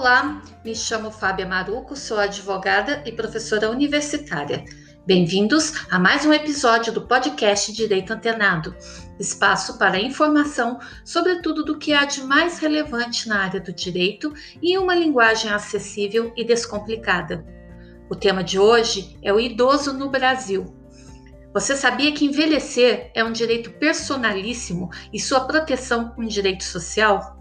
Olá, me chamo Fábia Maruco, sou advogada e professora universitária. Bem-vindos a mais um episódio do podcast Direito Antenado, espaço para informação sobre tudo do que há de mais relevante na área do direito em uma linguagem acessível e descomplicada. O tema de hoje é o idoso no Brasil. Você sabia que envelhecer é um direito personalíssimo e sua proteção um direito social?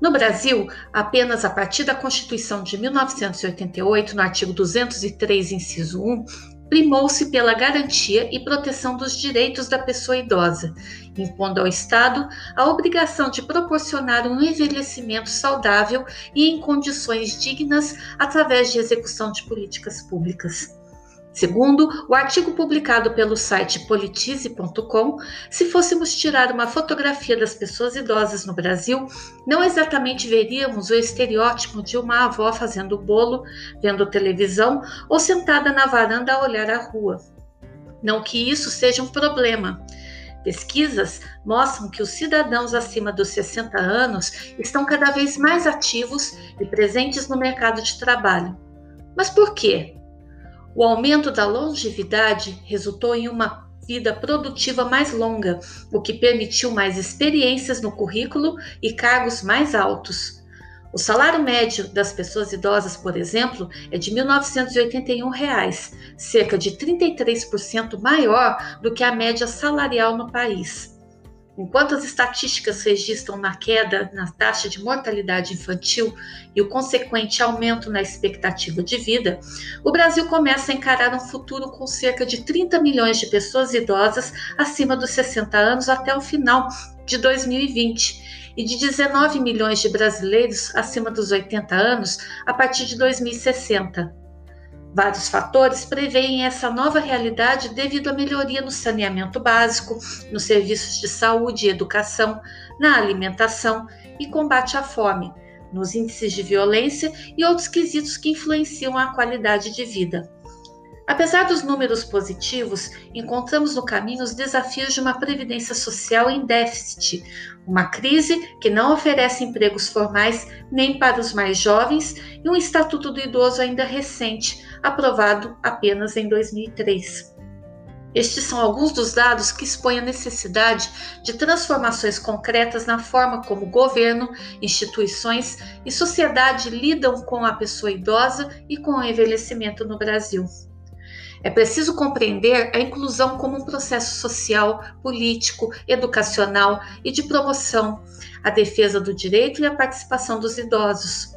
No Brasil, apenas a partir da Constituição de 1988, no artigo 203, inciso 1, primou-se pela garantia e proteção dos direitos da pessoa idosa, impondo ao Estado a obrigação de proporcionar um envelhecimento saudável e em condições dignas através de execução de políticas públicas. Segundo o artigo publicado pelo site politize.com, se fôssemos tirar uma fotografia das pessoas idosas no Brasil, não exatamente veríamos o estereótipo de uma avó fazendo bolo, vendo televisão ou sentada na varanda a olhar a rua. Não que isso seja um problema. Pesquisas mostram que os cidadãos acima dos 60 anos estão cada vez mais ativos e presentes no mercado de trabalho. Mas por quê? O aumento da longevidade resultou em uma vida produtiva mais longa, o que permitiu mais experiências no currículo e cargos mais altos. O salário médio das pessoas idosas, por exemplo, é de 1.981 reais, cerca de 33% maior do que a média salarial no país. Enquanto as estatísticas registram uma queda na taxa de mortalidade infantil e o consequente aumento na expectativa de vida, o Brasil começa a encarar um futuro com cerca de 30 milhões de pessoas idosas acima dos 60 anos até o final de 2020 e de 19 milhões de brasileiros acima dos 80 anos a partir de 2060. Vários fatores preveem essa nova realidade devido à melhoria no saneamento básico, nos serviços de saúde e educação, na alimentação e combate à fome, nos índices de violência e outros quesitos que influenciam a qualidade de vida. Apesar dos números positivos, encontramos no caminho os desafios de uma previdência social em déficit, uma crise que não oferece empregos formais nem para os mais jovens e um estatuto do idoso ainda recente, aprovado apenas em 2003. Estes são alguns dos dados que expõem a necessidade de transformações concretas na forma como governo, instituições e sociedade lidam com a pessoa idosa e com o envelhecimento no Brasil. É preciso compreender a inclusão como um processo social, político, educacional e de promoção, a defesa do direito e a participação dos idosos.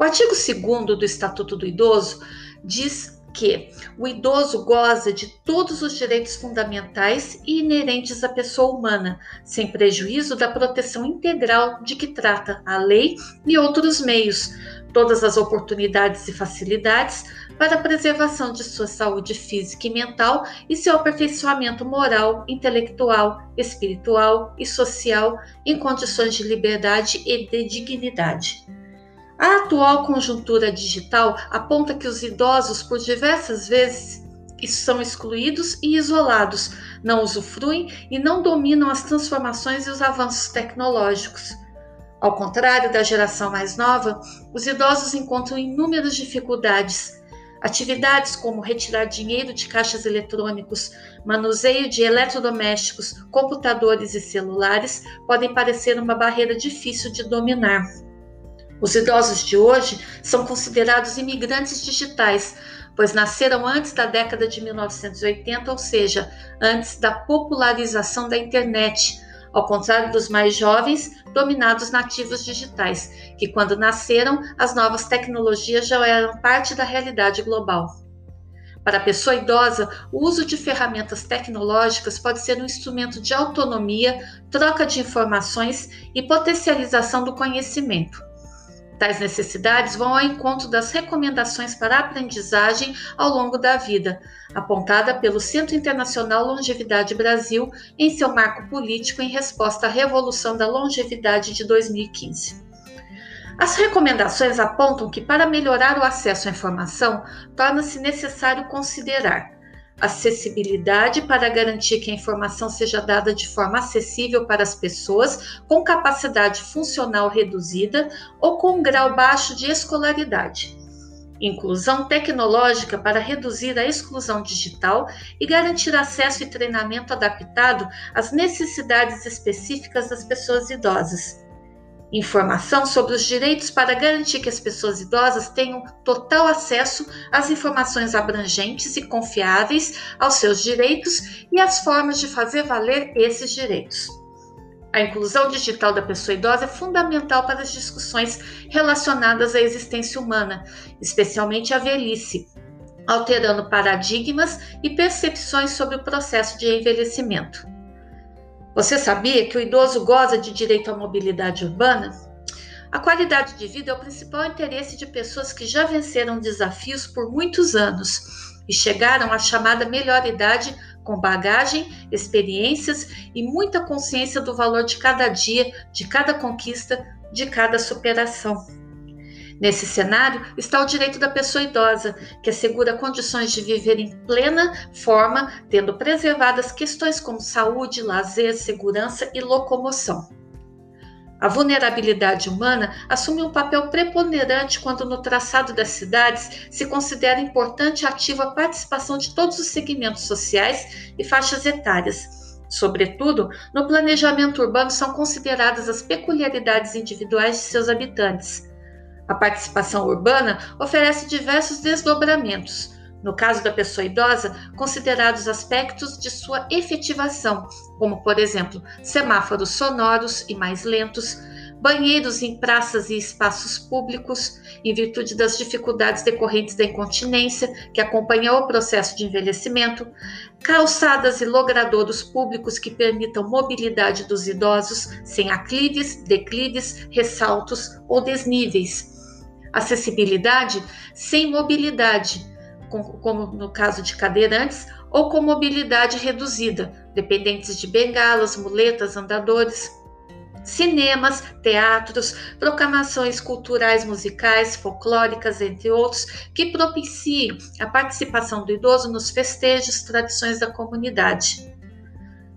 O artigo 2 do Estatuto do Idoso diz que o idoso goza de todos os direitos fundamentais e inerentes à pessoa humana, sem prejuízo da proteção integral de que trata a lei e outros meios, todas as oportunidades e facilidades para a preservação de sua saúde física e mental e seu aperfeiçoamento moral, intelectual, espiritual e social em condições de liberdade e de dignidade. A atual conjuntura digital aponta que os idosos, por diversas vezes, são excluídos e isolados, não usufruem e não dominam as transformações e os avanços tecnológicos. Ao contrário da geração mais nova, os idosos encontram inúmeras dificuldades. Atividades como retirar dinheiro de caixas eletrônicos, manuseio de eletrodomésticos, computadores e celulares podem parecer uma barreira difícil de dominar. Os idosos de hoje são considerados imigrantes digitais, pois nasceram antes da década de 1980, ou seja, antes da popularização da internet, ao contrário dos mais jovens, dominados nativos digitais, que quando nasceram, as novas tecnologias já eram parte da realidade global. Para a pessoa idosa, o uso de ferramentas tecnológicas pode ser um instrumento de autonomia, troca de informações e potencialização do conhecimento. Tais necessidades vão ao encontro das recomendações para aprendizagem ao longo da vida, apontada pelo Centro Internacional Longevidade Brasil em seu marco político em resposta à Revolução da Longevidade de 2015. As recomendações apontam que, para melhorar o acesso à informação, torna-se necessário considerar acessibilidade para garantir que a informação seja dada de forma acessível para as pessoas com capacidade funcional reduzida ou com grau baixo de escolaridade. Inclusão tecnológica para reduzir a exclusão digital e garantir acesso e treinamento adaptado às necessidades específicas das pessoas idosas informação sobre os direitos para garantir que as pessoas idosas tenham total acesso às informações abrangentes e confiáveis aos seus direitos e às formas de fazer valer esses direitos. A inclusão digital da pessoa idosa é fundamental para as discussões relacionadas à existência humana, especialmente à velhice, alterando paradigmas e percepções sobre o processo de envelhecimento. Você sabia que o idoso goza de direito à mobilidade urbana? A qualidade de vida é o principal interesse de pessoas que já venceram desafios por muitos anos e chegaram à chamada melhor idade com bagagem, experiências e muita consciência do valor de cada dia, de cada conquista, de cada superação. Nesse cenário está o direito da pessoa idosa, que assegura condições de viver em plena forma, tendo preservadas questões como saúde, lazer, segurança e locomoção. A vulnerabilidade humana assume um papel preponderante quando, no traçado das cidades, se considera importante e ativa a participação de todos os segmentos sociais e faixas etárias. Sobretudo, no planejamento urbano são consideradas as peculiaridades individuais de seus habitantes. A participação urbana oferece diversos desdobramentos. No caso da pessoa idosa, considerados aspectos de sua efetivação, como, por exemplo, semáforos sonoros e mais lentos, banheiros em praças e espaços públicos, em virtude das dificuldades decorrentes da incontinência que acompanha o processo de envelhecimento, calçadas e logradouros públicos que permitam mobilidade dos idosos sem aclives, declives, ressaltos ou desníveis acessibilidade sem mobilidade, como no caso de cadeirantes, ou com mobilidade reduzida, dependentes de bengalas, muletas, andadores. Cinemas, teatros, proclamações culturais, musicais, folclóricas, entre outros, que propiciem a participação do idoso nos festejos, tradições da comunidade.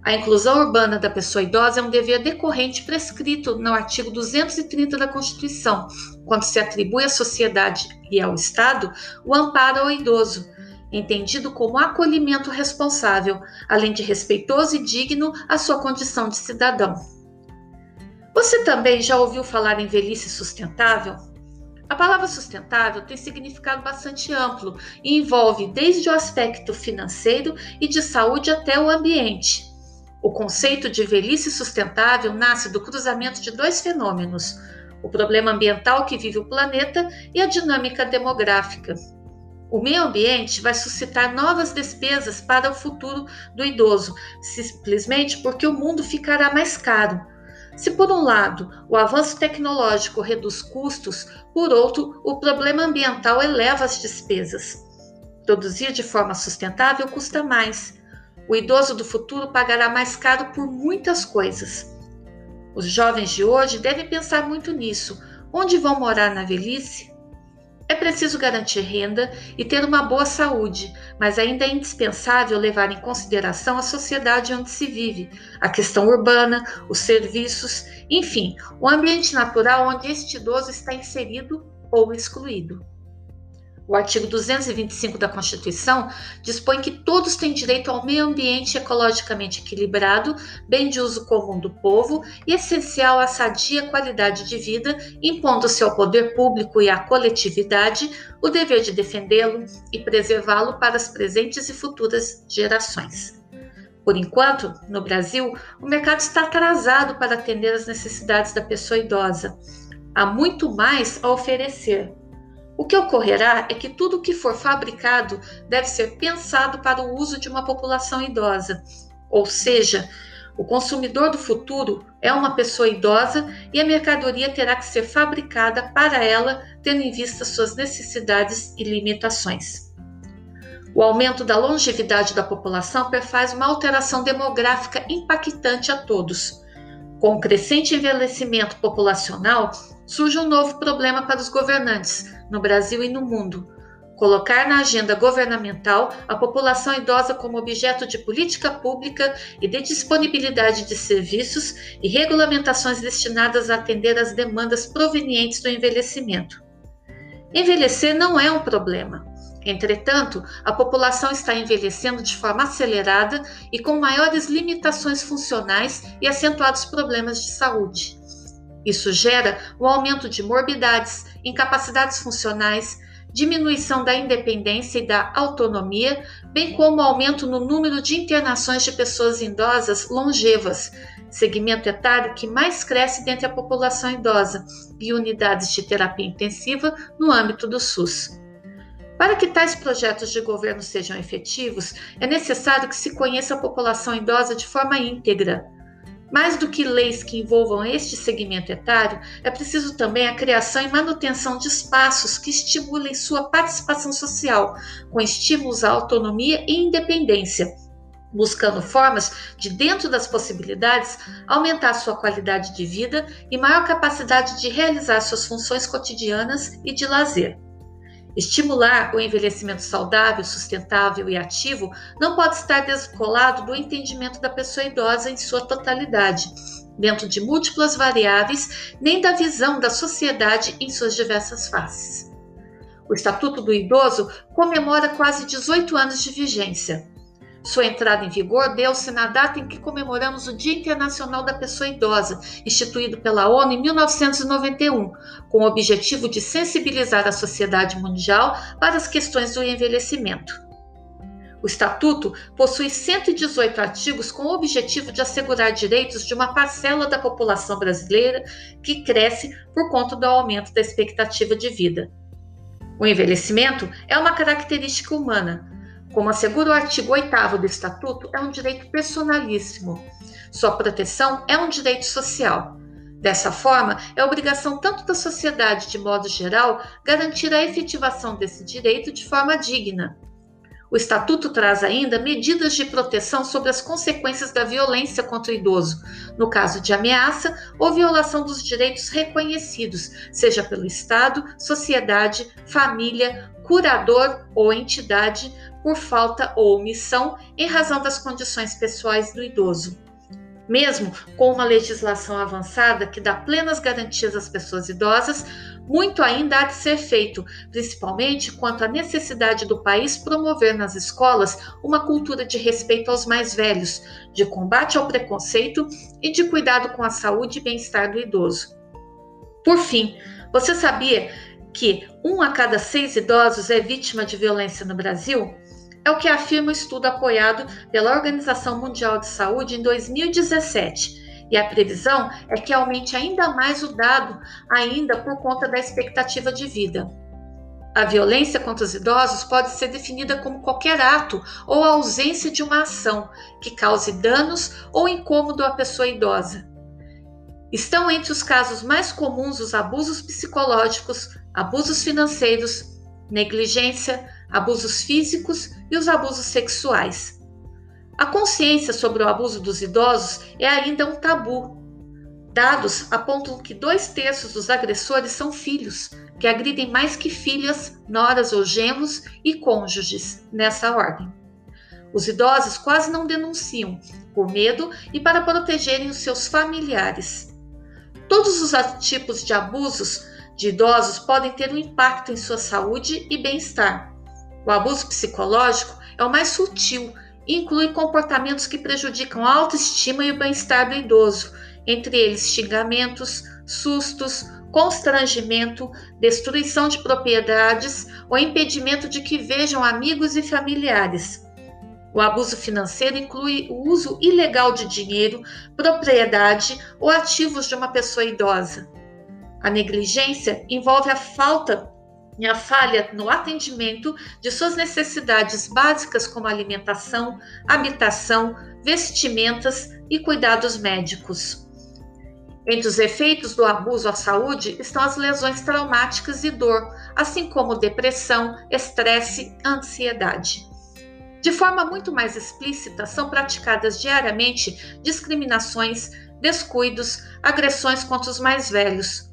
A inclusão urbana da pessoa idosa é um dever decorrente prescrito no artigo 230 da Constituição, quando se atribui à sociedade e ao Estado o amparo ao idoso, entendido como acolhimento responsável, além de respeitoso e digno à sua condição de cidadão. Você também já ouviu falar em velhice sustentável? A palavra sustentável tem significado bastante amplo e envolve desde o aspecto financeiro e de saúde até o ambiente. O conceito de velhice sustentável nasce do cruzamento de dois fenômenos: o problema ambiental que vive o planeta e a dinâmica demográfica. O meio ambiente vai suscitar novas despesas para o futuro do idoso, simplesmente porque o mundo ficará mais caro. Se, por um lado, o avanço tecnológico reduz custos, por outro, o problema ambiental eleva as despesas. Produzir de forma sustentável custa mais. O idoso do futuro pagará mais caro por muitas coisas. Os jovens de hoje devem pensar muito nisso. Onde vão morar na velhice? É preciso garantir renda e ter uma boa saúde, mas ainda é indispensável levar em consideração a sociedade onde se vive, a questão urbana, os serviços, enfim, o ambiente natural onde este idoso está inserido ou excluído. O artigo 225 da Constituição dispõe que todos têm direito ao meio ambiente ecologicamente equilibrado, bem de uso comum do povo e essencial à sadia qualidade de vida, impondo-se ao poder público e à coletividade o dever de defendê-lo e preservá-lo para as presentes e futuras gerações. Por enquanto, no Brasil, o mercado está atrasado para atender às necessidades da pessoa idosa. Há muito mais a oferecer, o que ocorrerá é que tudo que for fabricado deve ser pensado para o uso de uma população idosa, ou seja, o consumidor do futuro é uma pessoa idosa e a mercadoria terá que ser fabricada para ela, tendo em vista suas necessidades e limitações. O aumento da longevidade da população perfaz uma alteração demográfica impactante a todos. Com o crescente envelhecimento populacional, surge um novo problema para os governantes, no Brasil e no mundo: colocar na agenda governamental a população idosa como objeto de política pública e de disponibilidade de serviços e regulamentações destinadas a atender às demandas provenientes do envelhecimento. Envelhecer não é um problema. Entretanto, a população está envelhecendo de forma acelerada e com maiores limitações funcionais e acentuados problemas de saúde. Isso gera um aumento de morbidades, incapacidades funcionais, diminuição da independência e da autonomia, bem como aumento no número de internações de pessoas idosas longevas, segmento etário que mais cresce dentre a população idosa, e unidades de terapia intensiva no âmbito do SUS. Para que tais projetos de governo sejam efetivos, é necessário que se conheça a população idosa de forma íntegra, mais do que leis que envolvam este segmento etário, é preciso também a criação e manutenção de espaços que estimulem sua participação social, com estímulos à autonomia e independência, buscando formas de, dentro das possibilidades, aumentar sua qualidade de vida e maior capacidade de realizar suas funções cotidianas e de lazer. Estimular o envelhecimento saudável, sustentável e ativo não pode estar descolado do entendimento da pessoa idosa em sua totalidade, dentro de múltiplas variáveis, nem da visão da sociedade em suas diversas faces. O Estatuto do Idoso comemora quase 18 anos de vigência. Sua entrada em vigor deu-se na data em que comemoramos o Dia Internacional da Pessoa Idosa, instituído pela ONU em 1991, com o objetivo de sensibilizar a sociedade mundial para as questões do envelhecimento. O Estatuto possui 118 artigos com o objetivo de assegurar direitos de uma parcela da população brasileira que cresce por conta do aumento da expectativa de vida. O envelhecimento é uma característica humana, como assegura o artigo 8 do Estatuto, é um direito personalíssimo. Sua proteção é um direito social. Dessa forma, é obrigação tanto da sociedade, de modo geral, garantir a efetivação desse direito de forma digna. O Estatuto traz ainda medidas de proteção sobre as consequências da violência contra o idoso, no caso de ameaça ou violação dos direitos reconhecidos, seja pelo Estado, sociedade, família, curador ou entidade, por falta ou omissão em razão das condições pessoais do idoso. Mesmo com uma legislação avançada que dá plenas garantias às pessoas idosas, muito ainda há de ser feito, principalmente quanto à necessidade do país promover nas escolas uma cultura de respeito aos mais velhos, de combate ao preconceito e de cuidado com a saúde e bem-estar do idoso. Por fim, você sabia que um a cada seis idosos é vítima de violência no Brasil? É o que afirma o estudo apoiado pela Organização Mundial de Saúde em 2017. E a previsão é que aumente ainda mais o dado, ainda por conta da expectativa de vida. A violência contra os idosos pode ser definida como qualquer ato ou ausência de uma ação que cause danos ou incômodo à pessoa idosa. Estão entre os casos mais comuns os abusos psicológicos, abusos financeiros, negligência, abusos físicos e os abusos sexuais. A consciência sobre o abuso dos idosos é ainda um tabu. Dados apontam que dois terços dos agressores são filhos, que agridem mais que filhas, noras ou genros e cônjuges, nessa ordem. Os idosos quase não denunciam, por medo e para protegerem os seus familiares. Todos os tipos de abusos de idosos podem ter um impacto em sua saúde e bem-estar. O abuso psicológico é o mais sutil e inclui comportamentos que prejudicam a autoestima e o bem-estar do idoso, entre eles xingamentos, sustos, constrangimento, destruição de propriedades ou impedimento de que vejam amigos e familiares. O abuso financeiro inclui o uso ilegal de dinheiro, propriedade ou ativos de uma pessoa idosa. A negligência envolve a falta e a falha no atendimento de suas necessidades básicas como alimentação, habitação, vestimentas e cuidados médicos. Entre os efeitos do abuso à saúde estão as lesões traumáticas e dor, assim como depressão, estresse, ansiedade. De forma muito mais explícita, são praticadas diariamente discriminações, descuidos, agressões contra os mais velhos,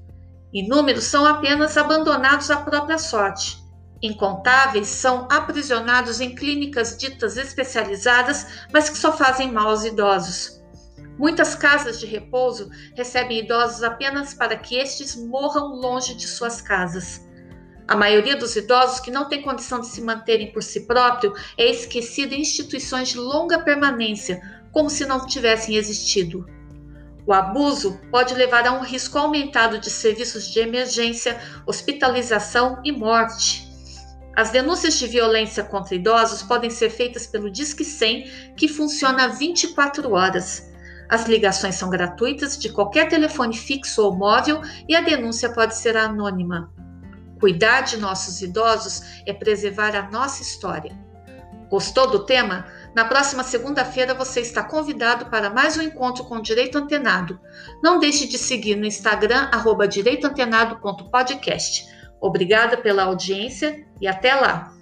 Inúmeros são apenas abandonados à própria sorte. Incontáveis são aprisionados em clínicas ditas especializadas, mas que só fazem mal aos idosos. Muitas casas de repouso recebem idosos apenas para que estes morram longe de suas casas. A maioria dos idosos que não tem condição de se manterem por si próprio é esquecida em instituições de longa permanência, como se não tivessem existido. O abuso pode levar a um risco aumentado de serviços de emergência, hospitalização e morte. As denúncias de violência contra idosos podem ser feitas pelo Disque 100, que funciona 24 horas. As ligações são gratuitas de qualquer telefone fixo ou móvel e a denúncia pode ser anônima. Cuidar de nossos idosos é preservar a nossa história. Gostou do tema? Na próxima segunda-feira você está convidado para mais um encontro com Direito Antenado. Não deixe de seguir no Instagram direitoantenado.podcast. Obrigada pela audiência e até lá!